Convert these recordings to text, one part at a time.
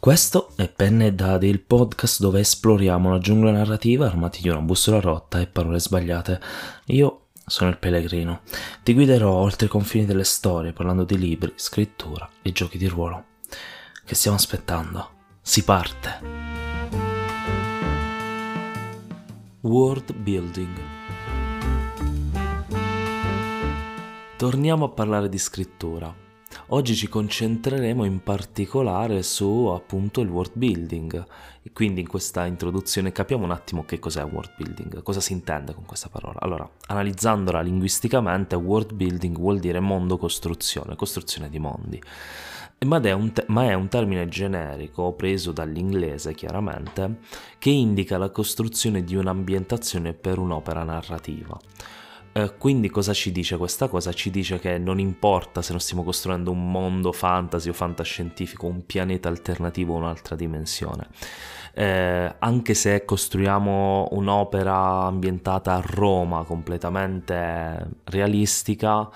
Questo è Penne e Dadi, il podcast dove esploriamo la giungla narrativa armati di una bussola rotta e parole sbagliate. Io sono il pellegrino. Ti guiderò oltre i confini delle storie parlando di libri, scrittura e giochi di ruolo. Che stiamo aspettando? Si parte! World Building Torniamo a parlare di scrittura. Oggi ci concentreremo in particolare su appunto il world building e quindi in questa introduzione capiamo un attimo che cos'è world building, cosa si intende con questa parola. Allora, analizzandola linguisticamente, world building vuol dire mondo costruzione, costruzione di mondi. Ma è, te- ma è un termine generico preso dall'inglese chiaramente che indica la costruzione di un'ambientazione per un'opera narrativa. Eh, quindi cosa ci dice questa cosa? Ci dice che non importa se non stiamo costruendo un mondo fantasy o fantascientifico, un pianeta alternativo o un'altra dimensione. Eh, anche se costruiamo un'opera ambientata a Roma completamente realistica,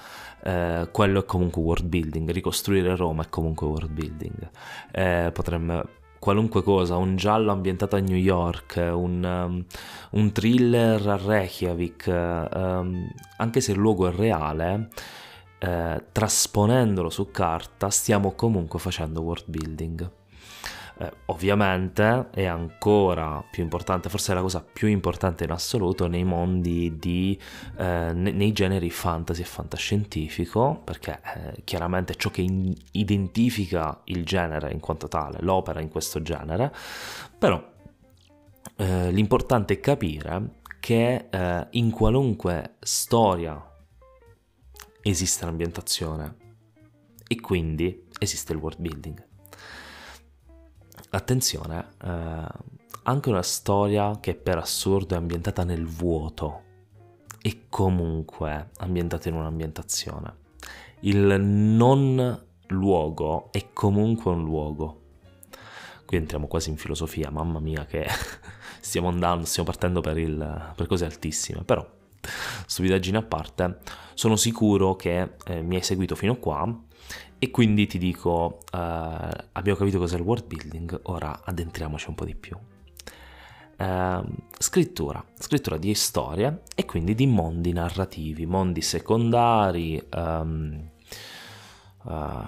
eh, quello è comunque world building, ricostruire Roma è comunque world building. Eh, potremmo qualunque cosa, un giallo ambientato a New York, un, um, un thriller a Reykjavik, um, anche se il luogo è reale, eh, trasponendolo su carta stiamo comunque facendo world building. Eh, ovviamente è ancora più importante, forse è la cosa più importante in assoluto nei mondi di, eh, nei generi fantasy e fantascientifico, perché eh, chiaramente ciò che in- identifica il genere in quanto tale, l'opera in questo genere, però eh, l'importante è capire che eh, in qualunque storia esiste l'ambientazione e quindi esiste il world building attenzione, eh, anche una storia che per assurdo è ambientata nel vuoto e comunque ambientata in un'ambientazione. Il non luogo è comunque un luogo. Qui entriamo quasi in filosofia, mamma mia che stiamo andando, stiamo partendo per, il, per cose altissime, però stupidaggine a parte, sono sicuro che eh, mi hai seguito fino qua e quindi ti dico, uh, abbiamo capito cos'è il world building, ora addentriamoci un po' di più. Uh, scrittura, scrittura di storie e quindi di mondi narrativi, mondi secondari, um, uh,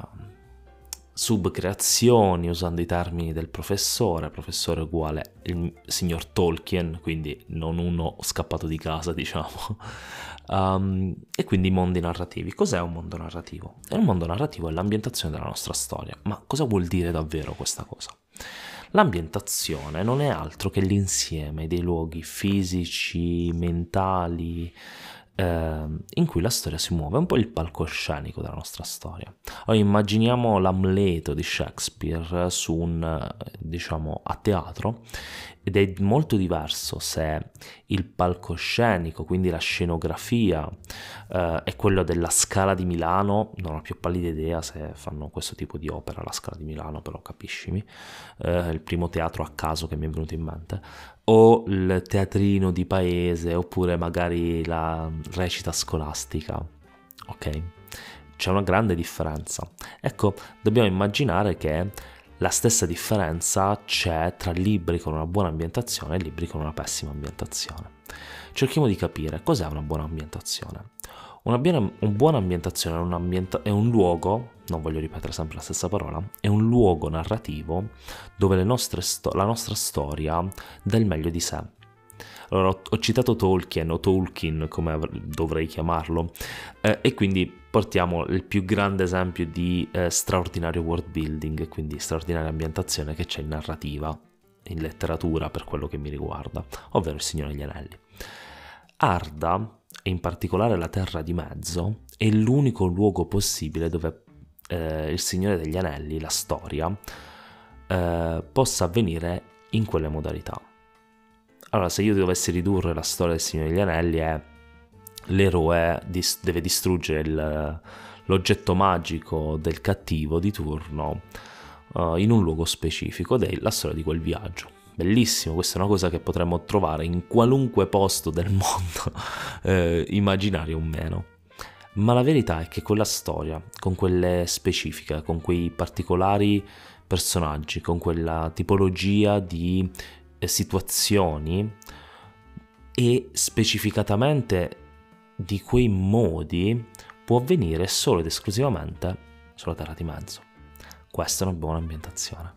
subcreazioni usando i termini del professore, professore uguale il signor Tolkien, quindi non uno scappato di casa diciamo, Um, e quindi mondi narrativi. Cos'è un mondo narrativo? E un mondo narrativo è l'ambientazione della nostra storia. Ma cosa vuol dire davvero questa cosa? L'ambientazione non è altro che l'insieme dei luoghi fisici, mentali, in cui la storia si muove, è un po' il palcoscenico della nostra storia. Allora, immaginiamo l'Amleto di Shakespeare su un, diciamo, a teatro ed è molto diverso se il palcoscenico, quindi la scenografia, eh, è quello della Scala di Milano, non ho più pallida idea se fanno questo tipo di opera, la Scala di Milano, però capiscimi, eh, il primo teatro a caso che mi è venuto in mente, o il teatrino di paese oppure magari la recita scolastica. Ok? C'è una grande differenza. Ecco, dobbiamo immaginare che la stessa differenza c'è tra libri con una buona ambientazione e libri con una pessima ambientazione. Cerchiamo di capire cos'è una buona ambientazione. Una, buona, ambientazione è un, ambienta- è un, luogo, non voglio ripetere sempre la stessa parola, è un luogo narrativo dove sto- la nostra storia dà il meglio di sé. Allora, ho, ho citato Tolkien o Tolkien, come av- dovrei chiamarlo, eh, e quindi portiamo il più grande esempio di eh, straordinario world building, quindi straordinaria ambientazione che c'è in narrativa, in letteratura per quello che mi riguarda, ovvero Il Signore degli Anelli. Arda e in particolare la Terra di Mezzo, è l'unico luogo possibile dove eh, il Signore degli Anelli, la storia, eh, possa avvenire in quelle modalità. Allora, se io dovessi ridurre la storia del Signore degli Anelli è l'eroe dis- deve distruggere il, l'oggetto magico del cattivo di turno uh, in un luogo specifico ed è la storia di quel viaggio bellissimo, questa è una cosa che potremmo trovare in qualunque posto del mondo, eh, immaginario o meno. Ma la verità è che quella storia, con quelle specifiche, con quei particolari personaggi, con quella tipologia di eh, situazioni e specificatamente di quei modi può avvenire solo ed esclusivamente sulla Terra di Mezzo. Questa è una buona ambientazione.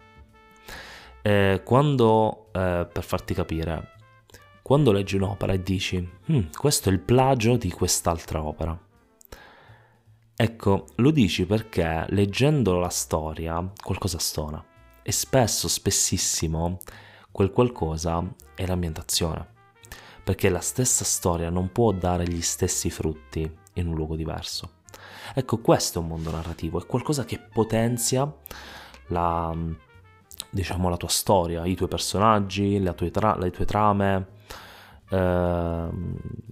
Eh, quando, eh, per farti capire, quando leggi un'opera e dici, hm, questo è il plagio di quest'altra opera. Ecco, lo dici perché leggendo la storia qualcosa stona e spesso, spessissimo, quel qualcosa è l'ambientazione perché la stessa storia non può dare gli stessi frutti in un luogo diverso. Ecco, questo è un mondo narrativo, è qualcosa che potenzia la, diciamo, la tua storia, i tuoi personaggi, tue tra- le tue trame, eh,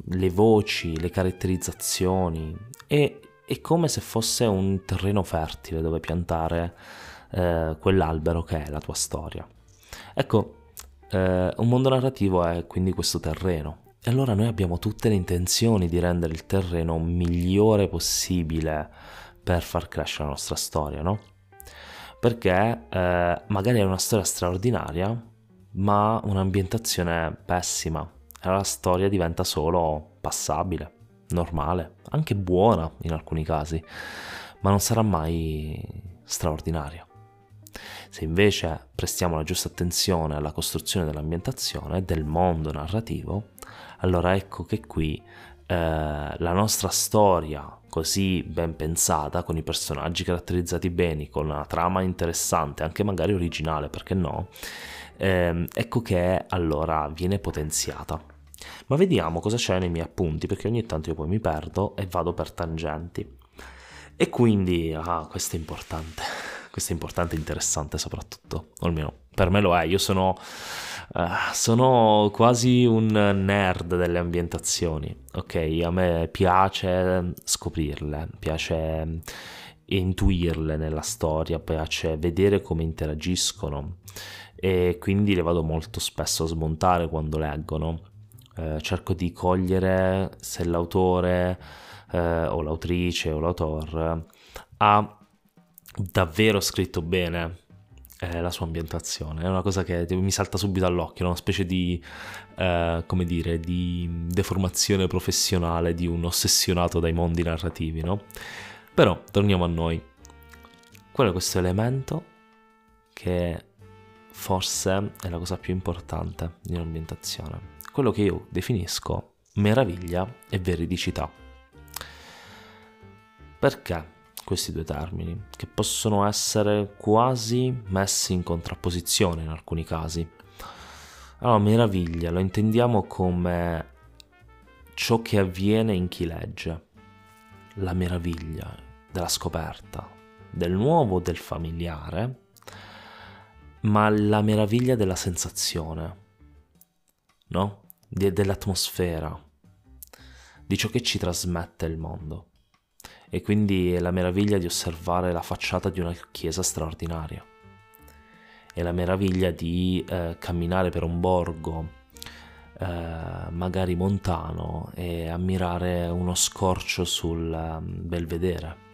le voci, le caratterizzazioni. E è come se fosse un terreno fertile dove piantare eh, quell'albero che è la tua storia. Ecco, eh, un mondo narrativo è quindi questo terreno. E allora noi abbiamo tutte le intenzioni di rendere il terreno migliore possibile per far crescere la nostra storia, no? Perché eh, magari è una storia straordinaria, ma un'ambientazione pessima. E la storia diventa solo passabile, normale, anche buona in alcuni casi, ma non sarà mai straordinaria. Se invece prestiamo la giusta attenzione alla costruzione dell'ambientazione, del mondo narrativo, allora ecco che qui eh, la nostra storia così ben pensata, con i personaggi caratterizzati bene, con una trama interessante, anche magari originale, perché no, eh, ecco che allora viene potenziata. Ma vediamo cosa c'è nei miei appunti, perché ogni tanto io poi mi perdo e vado per tangenti. E quindi, ah, questo è importante questo è importante e interessante soprattutto, o almeno per me lo è, io sono, uh, sono quasi un nerd delle ambientazioni, ok? A me piace scoprirle, piace intuirle nella storia, piace vedere come interagiscono e quindi le vado molto spesso a smontare quando leggono. Eh, cerco di cogliere se l'autore eh, o l'autrice o l'autore ha davvero scritto bene eh, la sua ambientazione. È una cosa che mi salta subito all'occhio, una specie di, eh, come dire, di deformazione professionale di un ossessionato dai mondi narrativi, no? Però torniamo a noi. Qual è questo elemento che forse è la cosa più importante di un'ambientazione? Quello che io definisco meraviglia e veridicità. Perché? questi due termini, che possono essere quasi messi in contrapposizione in alcuni casi. Allora, meraviglia lo intendiamo come ciò che avviene in chi legge, la meraviglia della scoperta, del nuovo, del familiare, ma la meraviglia della sensazione, no? De- dell'atmosfera, di ciò che ci trasmette il mondo e quindi è la meraviglia di osservare la facciata di una chiesa straordinaria. È la meraviglia di eh, camminare per un borgo, eh, magari montano, e ammirare uno scorcio sul um, belvedere.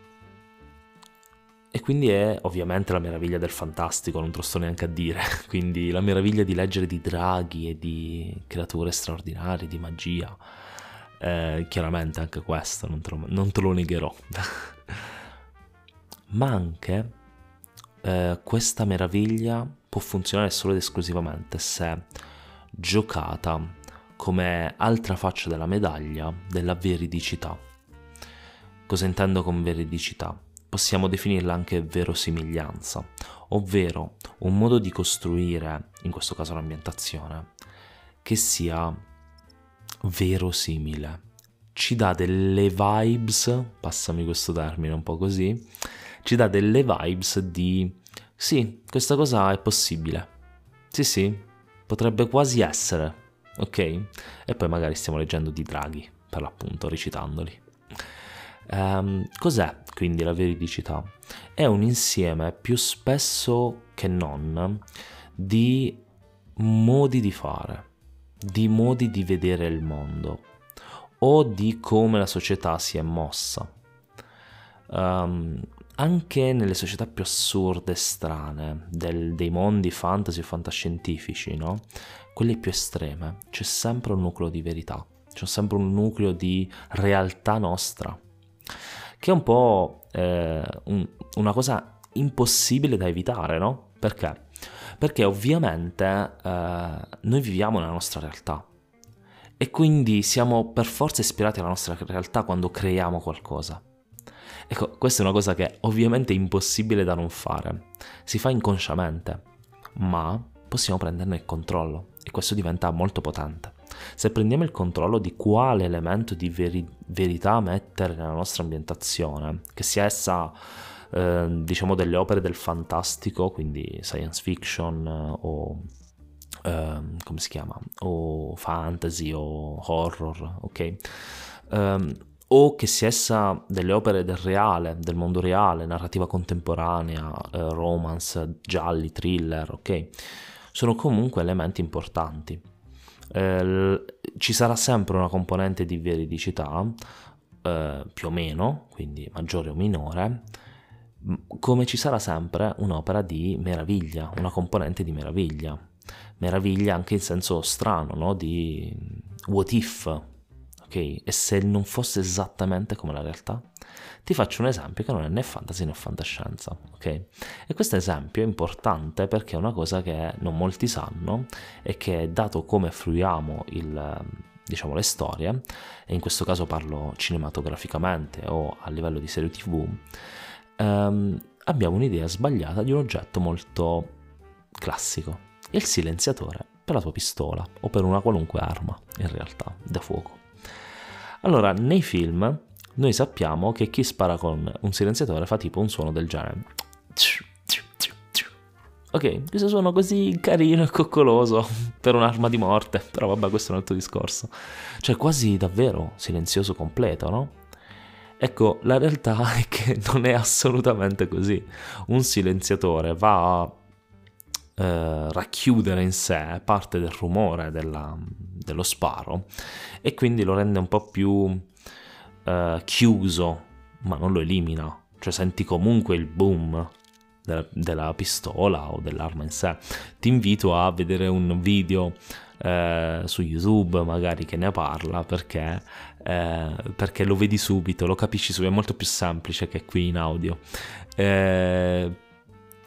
E quindi è ovviamente la meraviglia del fantastico, non te lo sto neanche a dire. Quindi la meraviglia di leggere di draghi e di creature straordinarie, di magia eh, chiaramente anche questo non te lo, non te lo negherò. Ma anche eh, questa meraviglia può funzionare solo ed esclusivamente se giocata come altra faccia della medaglia della veridicità. Cosa intendo con veridicità? Possiamo definirla anche verosimiglianza, ovvero un modo di costruire, in questo caso l'ambientazione, che sia verosimile. Ci dà delle vibes, passami questo termine un po' così, ci dà delle vibes di sì, questa cosa è possibile. Sì, sì, potrebbe quasi essere, ok? E poi magari stiamo leggendo di draghi, per l'appunto, recitandoli. Um, cos'è quindi la veridicità? È un insieme più spesso che non di modi di fare di modi di vedere il mondo o di come la società si è mossa. Um, anche nelle società più assurde e strane, del, dei mondi fantasy o fantascientifici, no? Quelle più estreme, c'è sempre un nucleo di verità, c'è sempre un nucleo di realtà nostra, che è un po' eh, un, una cosa impossibile da evitare, no? Perché? Perché ovviamente eh, noi viviamo nella nostra realtà e quindi siamo per forza ispirati alla nostra realtà quando creiamo qualcosa. Ecco, questa è una cosa che ovviamente è impossibile da non fare. Si fa inconsciamente, ma possiamo prenderne il controllo e questo diventa molto potente. Se prendiamo il controllo di quale elemento di veri- verità mettere nella nostra ambientazione, che sia essa eh, diciamo delle opere del fantastico, quindi science fiction eh, o eh, come si chiama, o fantasy o horror, ok? Um, o che sia essa delle opere del reale, del mondo reale, narrativa contemporanea, eh, romance, gialli, thriller, ok? Sono comunque elementi importanti. Eh, ci sarà sempre una componente di veridicità, eh, più o meno, quindi maggiore o minore, come ci sarà sempre un'opera di meraviglia, una componente di meraviglia. Meraviglia anche in senso strano, no? Di what if, ok? E se non fosse esattamente come la realtà? Ti faccio un esempio che non è né fantasy né fantascienza, ok? E questo esempio è importante perché è una cosa che non molti sanno e che dato come fruiamo il, diciamo, le storie, e in questo caso parlo cinematograficamente o a livello di serie tv, ehm, abbiamo un'idea sbagliata di un oggetto molto classico, il silenziatore per la tua pistola o per una qualunque arma, in realtà, da fuoco. Allora, nei film noi sappiamo che chi spara con un silenziatore fa tipo un suono del genere. Ok, questo suono così carino e coccoloso per un'arma di morte, però vabbè questo è un altro discorso. Cioè quasi davvero silenzioso completo, no? Ecco, la realtà è che non è assolutamente così. Un silenziatore va a eh, racchiudere in sé parte del rumore della, dello sparo e quindi lo rende un po' più eh, chiuso, ma non lo elimina. Cioè senti comunque il boom della, della, pistola o dell'arma in sé. Ti invito a vedere un video eh, su YouTube magari che ne parla perché, eh, perché lo vedi subito, lo capisci subito, è molto più semplice che qui in audio. Eh,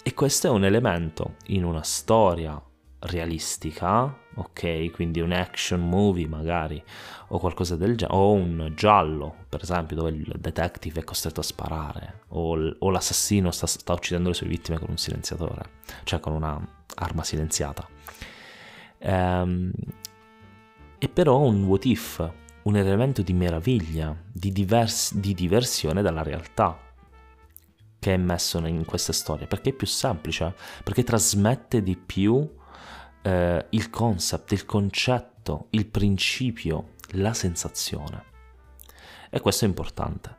e questo è un elemento in una storia realistica, ok? Quindi un action movie magari, o qualcosa del genere, o un giallo, per esempio, dove il detective è costretto a sparare, o, o l'assassino sta, sta, uccidendo le sue vittime con un silenziatore, cioè con un'arma silenziata. Ehm, e però un what if, un elemento di meraviglia, di, divers- di diversione dalla realtà che è messo in queste storie, perché è più semplice, perché trasmette di più eh, il concept, il concetto, il principio, la sensazione. E questo è importante,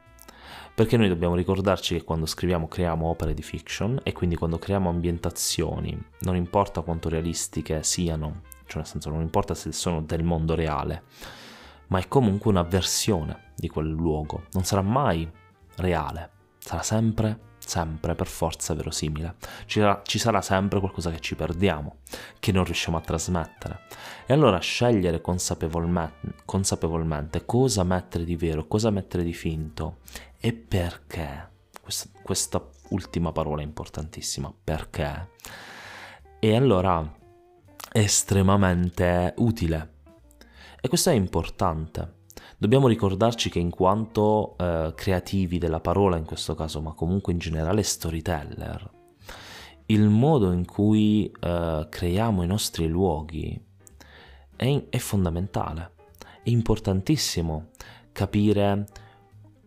perché noi dobbiamo ricordarci che quando scriviamo creiamo opere di fiction e quindi quando creiamo ambientazioni, non importa quanto realistiche siano, cioè nel senso non importa se sono del mondo reale, ma è comunque una versione di quel luogo, non sarà mai reale, sarà sempre sempre per forza verosimile. Ci sarà, ci sarà, sempre qualcosa che ci perdiamo, che non riusciamo a trasmettere. E allora scegliere consapevolmente, consapevolmente cosa mettere di vero, cosa mettere di finto e perché. Questa, questa ultima parola è importantissima, perché. E allora è estremamente utile. E questo è importante Dobbiamo ricordarci che in quanto eh, creativi della parola in questo caso, ma comunque in generale storyteller, il modo in cui eh, creiamo i nostri luoghi è, è fondamentale. È importantissimo capire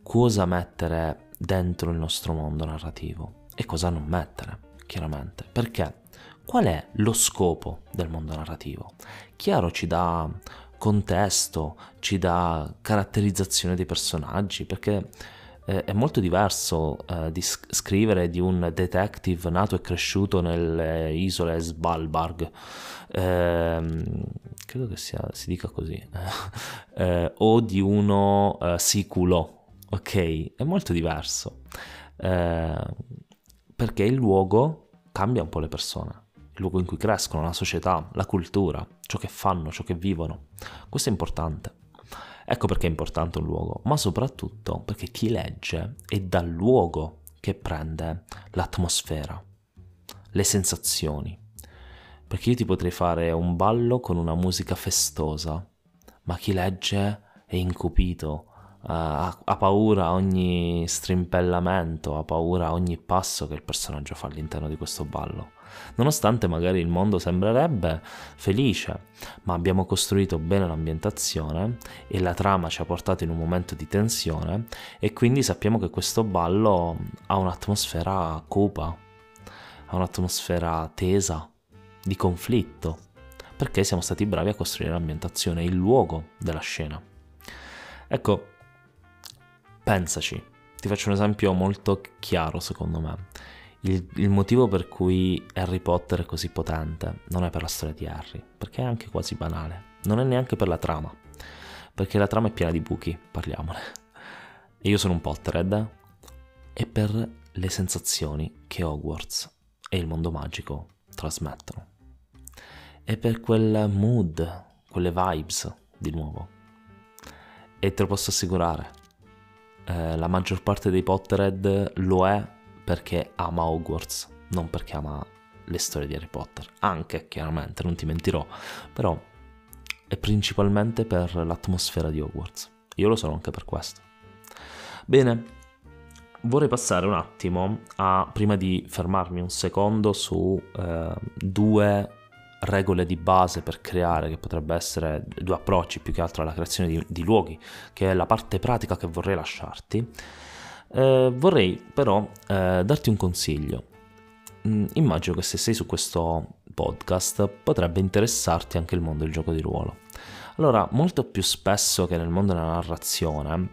cosa mettere dentro il nostro mondo narrativo e cosa non mettere, chiaramente. Perché? Qual è lo scopo del mondo narrativo? Chiaro ci dà contesto, ci dà caratterizzazione dei personaggi, perché eh, è molto diverso eh, di scrivere di un detective nato e cresciuto nelle isole Svalbard, eh, credo che sia, si dica così, eh, o di uno eh, siculo, ok? È molto diverso. eh, perché il luogo cambia un po' le persone, luogo in cui crescono, la società, la cultura, ciò che fanno, ciò che vivono. Questo è importante. Ecco perché è importante un luogo, ma soprattutto perché chi legge è dal luogo che prende l'atmosfera, le sensazioni. Perché io ti potrei fare un ballo con una musica festosa, ma chi legge è incupito, ha, ha, paura a ogni strimpellamento, ha paura a ogni passo che il personaggio fa all'interno di questo ballo. Nonostante magari il mondo sembrerebbe felice, ma abbiamo costruito bene l'ambientazione e la trama ci ha portato in un momento di tensione e quindi sappiamo che questo ballo ha un'atmosfera cupa, ha un'atmosfera tesa, di conflitto, perché siamo stati bravi a costruire l'ambientazione, il luogo della scena. Ecco, pensaci, ti faccio un esempio molto chiaro secondo me. Il, il, motivo per cui Harry Potter è così potente non è per la storia di Harry, perché è anche quasi banale, non è neanche per la trama, perché la trama è piena di buchi, parliamone. E io sono un Potterhead, e per le sensazioni che Hogwarts e il mondo magico trasmettono. E per quel mood, quelle vibes, di nuovo. E te lo posso assicurare, eh, la maggior parte dei Potterhead lo è perché ama Hogwarts, non perché ama le storie di Harry Potter. Anche, chiaramente, non ti mentirò, però è principalmente per l'atmosfera di Hogwarts. Io lo sono anche per questo. Bene, vorrei passare un attimo a, prima di fermarmi un secondo su eh, due regole di base per creare, che potrebbe essere due approcci più che altro alla creazione di, di luoghi, che è la parte pratica che vorrei lasciarti eh, vorrei però eh, darti un consiglio. Mm, immagino che se sei su questo podcast potrebbe interessarti anche il mondo del gioco di ruolo. Allora, molto più spesso che nel mondo della narrazione,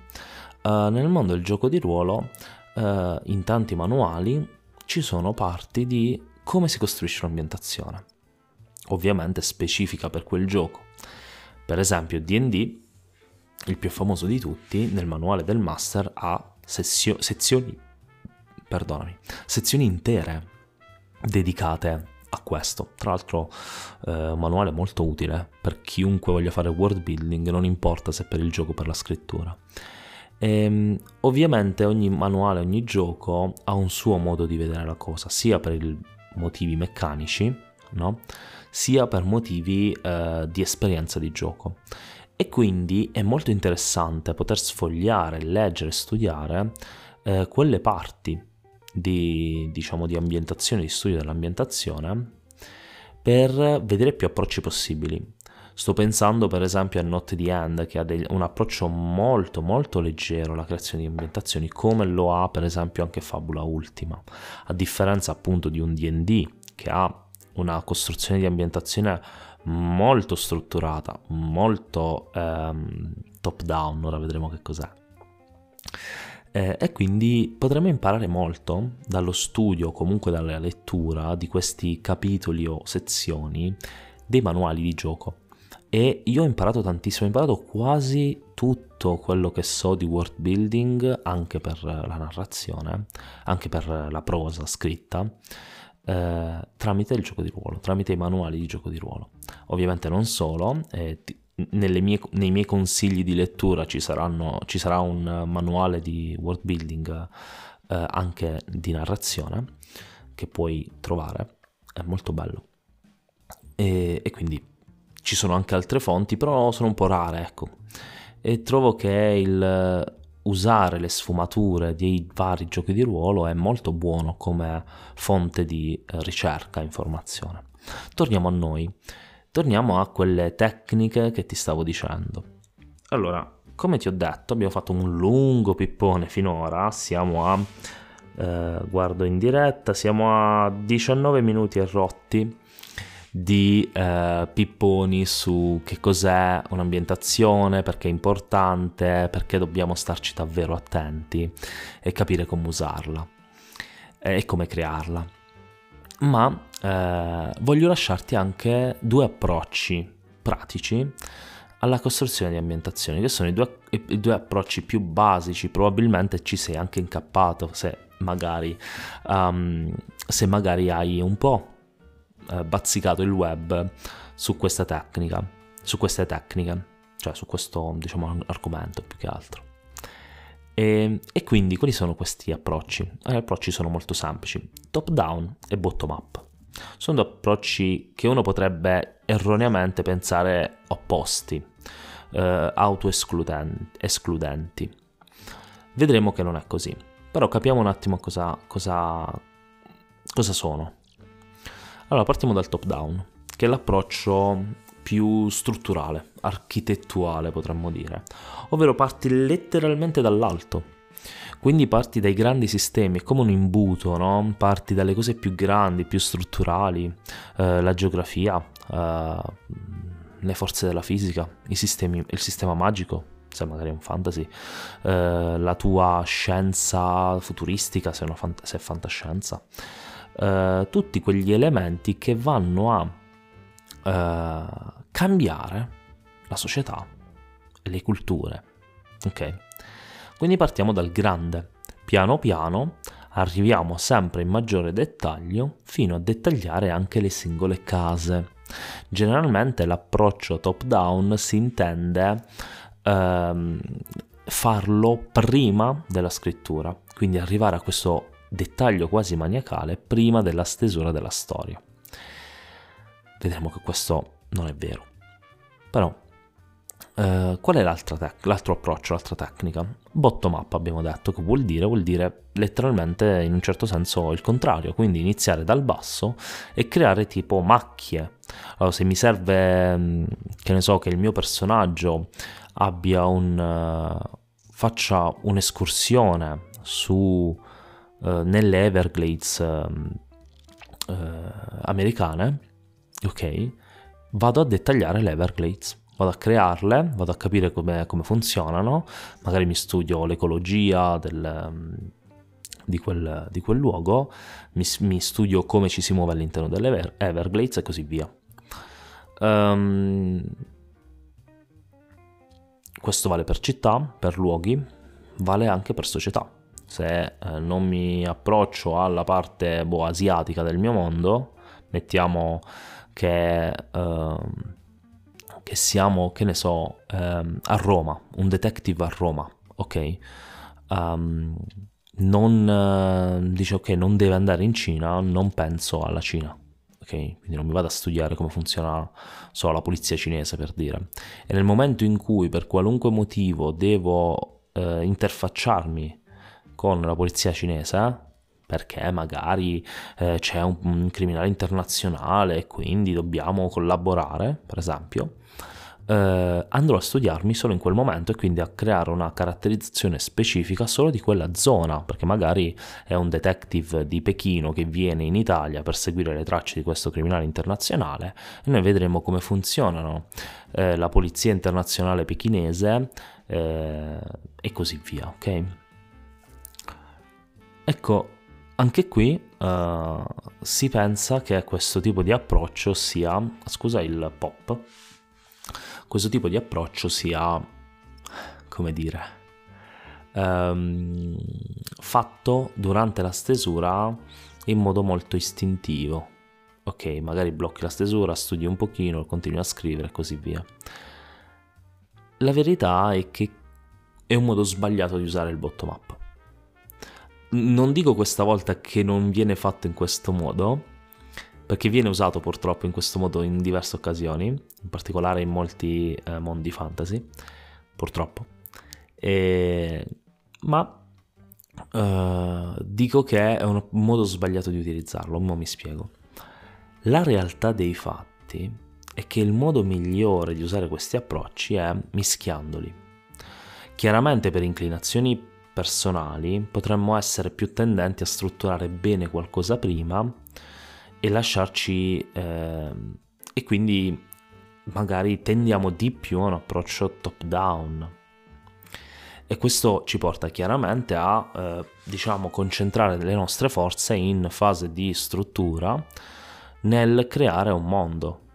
eh, nel mondo del gioco di ruolo, eh, in tanti manuali ci sono parti di come si costruisce un'ambientazione, ovviamente specifica per quel gioco. Per esempio, DD, il più famoso di tutti, nel manuale del master ha sessio- sezioni, sezioni intere dedicate a questo. Tra l'altro eh, un manuale molto utile per chiunque voglia fare world building, non importa se per il gioco o per la scrittura. E, ehm, ovviamente ogni manuale, ogni gioco ha un suo modo di vedere la cosa, sia per motivi meccanici, no? Sia per motivi eh, di esperienza di gioco. E quindi è molto interessante poter sfogliare, leggere, studiare eh, quelle parti di, diciamo, di ambientazione, di studio dell'ambientazione, per vedere più approcci possibili. Sto pensando per esempio a Not the End che ha dei, un approccio molto molto leggero alla creazione di ambientazioni come lo ha per esempio anche Fabula Ultima, a differenza appunto di un DD che ha una costruzione di ambientazione molto strutturata, molto ehm, top down, ora vedremo che cos'è. Eh, e quindi potremo imparare molto dallo studio, comunque dalla lettura di questi capitoli o sezioni dei manuali di gioco. E io ho imparato tantissimo, ho imparato quasi tutto quello che so di world building, anche per la narrazione, anche per la prosa scritta eh, tramite il gioco di ruolo, tramite i manuali di gioco di ruolo. Ovviamente non solo, eh, mie, nei miei consigli di lettura ci, saranno, ci, sarà un manuale di world building eh, anche di narrazione che puoi trovare, è molto bello. E, e quindi ci sono anche altre fonti, però sono un po' rare, ecco. E trovo che il usare le sfumature dei vari giochi di ruolo è molto buono come fonte di eh, ricerca e informazione. Torniamo a noi, torniamo a quelle tecniche che ti stavo dicendo. Allora, come ti ho detto, abbiamo fatto un lungo pippone finora, siamo a, eh, guardo in diretta, siamo a 19 minuti e rotti di eh, pipponi su che cos'è un'ambientazione, perché è importante, perché dobbiamo starci davvero attenti e capire come usarla e come crearla. Ma eh, voglio lasciarti anche due approcci pratici alla costruzione di ambientazioni, che sono i due, i due, approcci più basici, probabilmente ci sei anche incappato se magari, um, se magari hai un po' eh, bazzicato il web su questa tecnica, su queste tecniche, cioè su questo diciamo argomento più che altro. E, e quindi quali sono questi approcci? Eh, gli approcci sono molto semplici, top down e bottom up. Sono due approcci che uno potrebbe erroneamente pensare opposti, eh, autoescludenti. Vedremo che non è così, però capiamo un attimo cosa, cosa, cosa sono. Allora partiamo dal top down, che è l'approccio più strutturale, architettuale potremmo dire, ovvero parti letteralmente dall'alto. Quindi parti dai grandi sistemi, è come un imbuto, no? parti dalle cose più grandi, più strutturali, eh, la geografia, eh, le forze della fisica, sistemi, il sistema magico, se magari è un fantasy, eh, la tua scienza futuristica, se, fant- se è fantascienza, eh, tutti quegli elementi che vanno a eh, cambiare la società e le culture. Ok? Quindi partiamo dal grande. Piano piano arriviamo sempre in maggiore dettaglio fino a dettagliare anche le singole case. Generalmente l'approccio top down si intende ehm, farlo prima della scrittura, quindi arrivare a questo dettaglio quasi maniacale prima della stesura della storia. Vedremo che questo non è vero. Però, eh, qual è tec- l'altro approccio, l'altra tecnica? Bottom up abbiamo detto, che vuol dire? Vuol dire letteralmente in un certo senso il contrario, quindi iniziare dal basso e creare tipo macchie. Allora, se mi serve, mm, che ne so, che il mio personaggio abbia un... Uh, faccia un'escursione su... Uh, nelle Everglades uh, americane, ok? vado a dettagliare le Everglades, vado a crearle, vado a capire come, come funzionano, magari mi studio l'ecologia del, mm, di, quel, di, quel, luogo, mi, mi, studio come ci si muove all'interno delle Everglades e così via. Um, questo vale per città, per luoghi, vale anche per società. Se eh, non mi approccio alla parte boh, asiatica del mio mondo, mettiamo che, uh, che siamo, che ne so, um, a Roma, un detective a Roma, ok? Um, non uh, dice ok, non deve andare in Cina, non penso alla Cina. Ok, quindi non mi vado a studiare come funziona so, la polizia cinese per dire. E nel momento in cui per qualunque motivo devo uh, interfacciarmi con la polizia cinese, perché magari eh, c'è un, un, criminale internazionale e quindi dobbiamo collaborare, per esempio, eh, andrò a studiarmi solo in quel momento e quindi a creare una caratterizzazione specifica solo di quella zona, perché magari è un detective di Pechino che viene in Italia per seguire le tracce di questo criminale internazionale e noi vedremo come funzionano eh, la polizia internazionale pechinese eh, e così via, ok? Ecco, anche qui uh, si pensa che questo tipo di approccio sia, scusa il pop, questo tipo di approccio sia, come dire, um, fatto durante la stesura in modo molto istintivo. Ok, magari blocchi la stesura, studi un pochino, continui a scrivere e così via. La verità è che è un modo sbagliato di usare il bottom up non dico questa volta che non viene fatto in questo modo, perché viene usato purtroppo in questo modo in diverse occasioni, in particolare in molti eh, mondi fantasy, purtroppo. E... Ma uh, dico che è un modo sbagliato di utilizzarlo, ma mi spiego. La realtà dei fatti è che il modo migliore di usare questi approcci è mischiandoli. Chiaramente per inclinazioni personali potremmo essere più tendenti a strutturare bene qualcosa prima e lasciarci eh, e quindi magari tendiamo di più a un approccio top down. E questo ci porta chiaramente a eh, diciamo concentrare le nostre forze in fase di struttura nel creare un mondo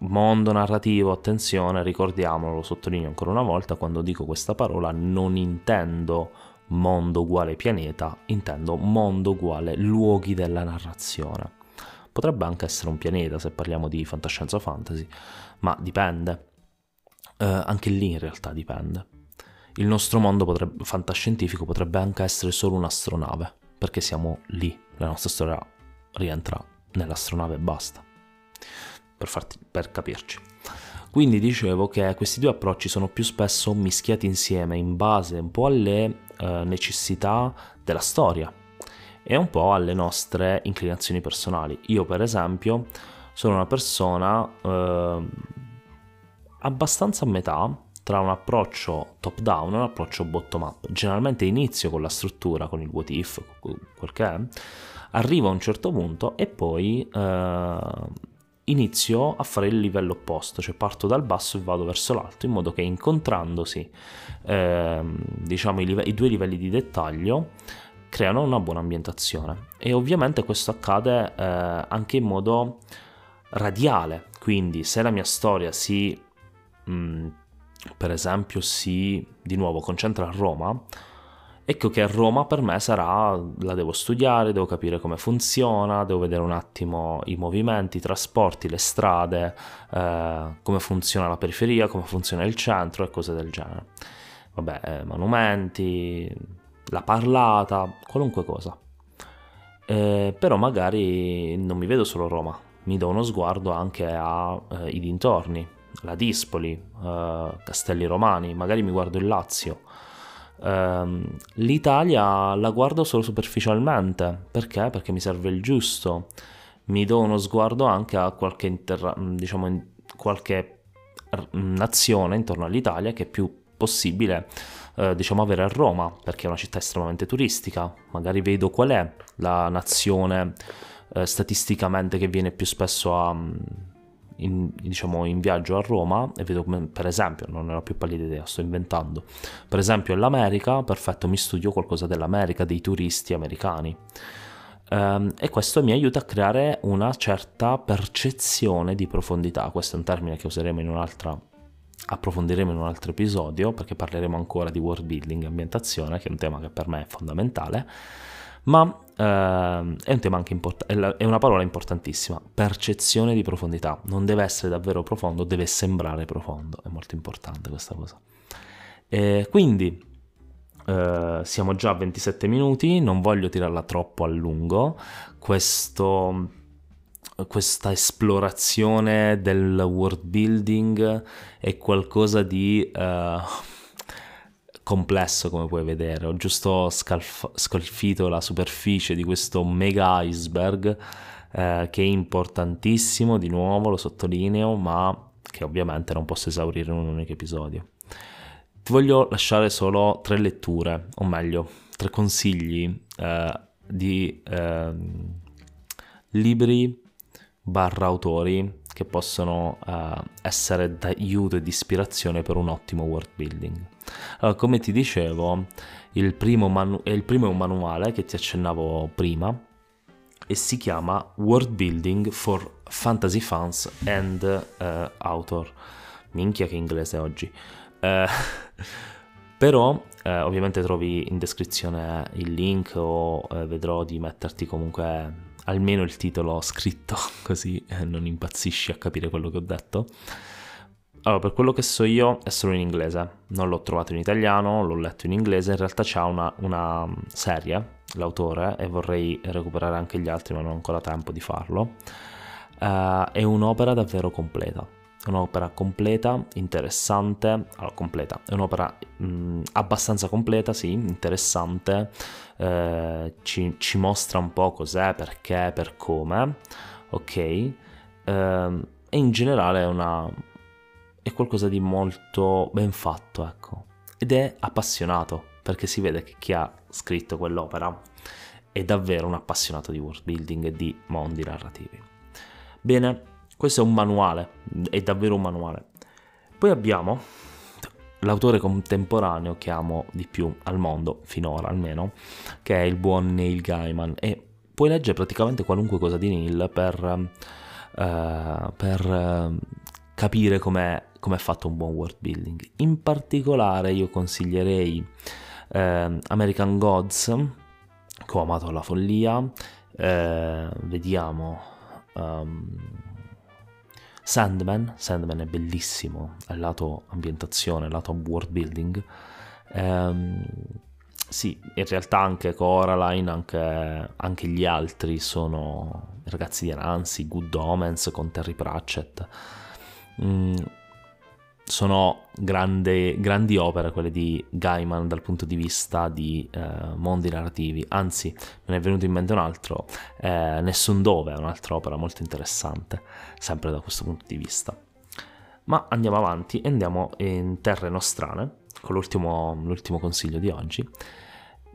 mondo narrativo attenzione ricordiamolo lo sottolineo ancora una volta quando dico questa parola non intendo mondo uguale pianeta, intendo mondo uguale luoghi della narrazione. Potrebbe anche essere un pianeta se parliamo di fantascienza fantasy, ma dipende. Eh, anche lì in realtà dipende. Il nostro mondo potrebbe, fantascientifico potrebbe anche essere solo un'astronave, perché siamo lì, la nostra storia rientra nell'astronave e basta, per, farti, per capirci. Quindi dicevo che questi due approcci sono più spesso mischiati insieme in base un po' alle eh, necessità della storia e un po' alle nostre inclinazioni personali. Io per esempio sono una persona eh, abbastanza a metà tra un approccio top down e un approccio bottom up. Generalmente inizio con la struttura, con il what if, quel che è, arrivo a un certo punto e poi eh, inizio a fare il livello opposto, cioè parto dal basso e vado verso l'alto, in modo che incontrandosi eh, diciamo i, live- i, due livelli di dettaglio creano una buona ambientazione. E ovviamente questo accade eh, anche in modo radiale, quindi se la mia storia si, mh, mm, per esempio, si di nuovo concentra a Roma, Ecco che Roma per me sarà, la devo studiare, devo capire come funziona, devo vedere un attimo i movimenti, i trasporti, le strade, eh, come funziona la periferia, come funziona il centro e cose del genere. Vabbè, eh, monumenti, la parlata, qualunque cosa. Eh, però magari non mi vedo solo Roma, mi do uno sguardo anche ai eh, dintorni, la Dispoli, eh, Castelli Romani, magari mi guardo il Lazio Um, L'Italia la guardo solo superficialmente, perché? Perché mi serve il giusto. Mi do uno sguardo anche a qualche, inter- diciamo, qualche nazione intorno all'Italia che è più possibile eh, diciamo avere a Roma perché è una città estremamente turistica magari vedo qual è la nazione eh, statisticamente che viene più spesso a, in, diciamo, in viaggio a Roma e vedo come, per esempio, non ne ho più pallida idea, sto inventando, per esempio l'America, perfetto, mi studio qualcosa dell'America, dei turisti americani. Um, e questo mi aiuta a creare una certa percezione di profondità. Questo è un termine che useremo in un'altra approfondiremo in un altro episodio perché parleremo ancora di world building e ambientazione, che è un tema che per me è fondamentale ma eh, è un tema anche importante, è una parola importantissima, percezione di profondità, non deve essere davvero profondo, deve sembrare profondo, è molto importante questa cosa. E quindi eh, siamo già a 27 minuti, non voglio tirarla troppo a lungo, questo questa esplorazione del world building è qualcosa di uh, complesso come puoi vedere, ho giusto scalf- scalfito la superficie di questo mega iceberg eh, che è importantissimo, di nuovo lo sottolineo, ma che ovviamente non posso esaurire in un unico episodio. Ti voglio lasciare solo tre letture, o meglio, tre consigli eh, di eh, libri barra autori che possono uh, essere d'aiuto e di ispirazione per un ottimo world building. Allora, come ti dicevo, il primo, manu- il primo è un manuale che ti accennavo prima e si chiama World Building for Fantasy Fans and uh, Author. Minchia che inglese oggi. Uh, però ovviamente trovi in descrizione il link o vedrò di metterti comunque almeno il titolo scritto, così eh, non impazzisci a capire quello che ho detto. Allora, per quello che so io è solo in inglese, non l'ho trovato in italiano, l'ho letto in inglese, in realtà c'è una, una, serie, l'autore, e vorrei recuperare anche gli altri, ma non ho ancora tempo di farlo. Uh, è un'opera davvero completa, un'opera completa, interessante, allora completa, è un'opera mh, abbastanza completa, sì, interessante, eh, ci, ci, mostra un po' cos'è, perché, per come, ok? Eh, e in generale è, una, è qualcosa di molto ben fatto, ecco. Ed è appassionato, perché si vede che chi ha scritto quell'opera è davvero un appassionato di world building e di mondi narrativi. Bene, questo è un manuale, è davvero un manuale. Poi abbiamo l'autore contemporaneo che amo di più al mondo, finora almeno, che è il buon Neil Gaiman. E puoi leggere praticamente qualunque cosa di Neil per, uh, per uh, capire com'è, com'è fatto un buon world building. In particolare io consiglierei eh, American Gods, che ho amato alla follia, vediamo um, Sandman, Sandman è bellissimo, è lato ambientazione, lato world building. Um, sì, in realtà anche Coraline, anche, anche, gli altri sono ragazzi di Anansi, Good Omens con Terry Pratchett. Mm, sono grande, grandi opere quelle di Gaiman dal punto di vista di eh, mondi narrativi, anzi me ne è venuto in mente un altro, eh, Nessun Dove è un'altra opera molto interessante, sempre da questo punto di vista. Ma andiamo avanti e andiamo in terre nostrane con l'ultimo, l'ultimo consiglio di oggi,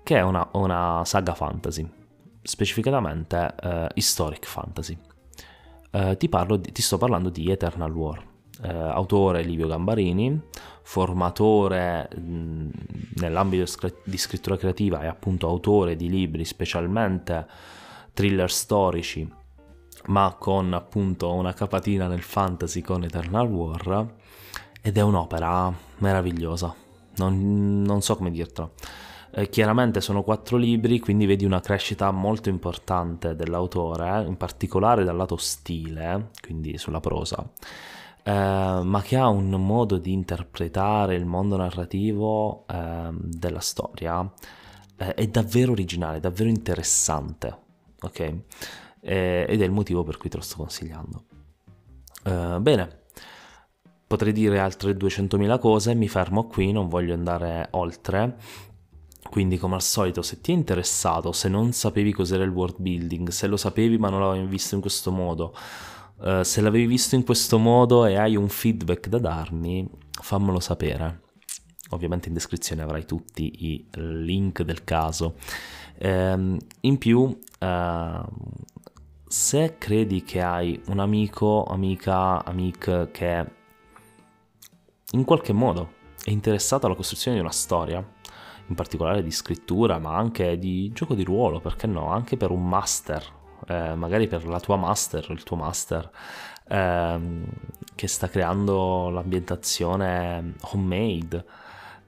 che è una, una saga fantasy, specificatamente eh, historic fantasy. Eh, ti, di, ti sto parlando di Eternal War eh, autore Livio Gambarini, formatore mh, nell'ambito di scrittura creativa e appunto autore di libri specialmente thriller storici, ma con appunto una capatina nel fantasy con Eternal War, ed è un'opera meravigliosa, non, non so come dirtelo. Eh, chiaramente sono quattro libri, quindi vedi una crescita molto importante dell'autore, in particolare dal lato stile, quindi sulla prosa eh, ma che ha un modo di interpretare il mondo narrativo eh, della storia eh, è davvero originale, davvero interessante, ok? ed è il motivo per cui te lo sto consigliando. Eh, bene, potrei dire altre 200.000 cose, mi fermo qui, non voglio andare oltre. Quindi, come al solito, se ti è interessato, se non sapevi cos'era il world building, se lo sapevi ma non l'avevi visto in questo modo, Uh, se l'avevi visto in questo modo e hai un feedback da darmi, fammelo sapere. Ovviamente in descrizione avrai tutti i link del caso. Um, in più, uh, se credi che hai un amico, amica, amic che in qualche modo è interessato alla costruzione di una storia, in particolare di scrittura, ma anche di gioco di ruolo, perché no, anche per un master eh, magari per la tua master, il tuo master, ehm, che sta creando l'ambientazione homemade,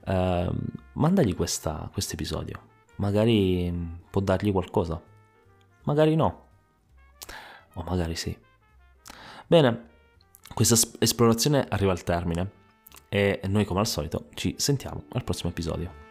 eh, mandagli questo episodio. Magari può dargli qualcosa, magari no, o magari sì. Bene, questa esplorazione arriva al termine e noi come al solito ci sentiamo al prossimo episodio.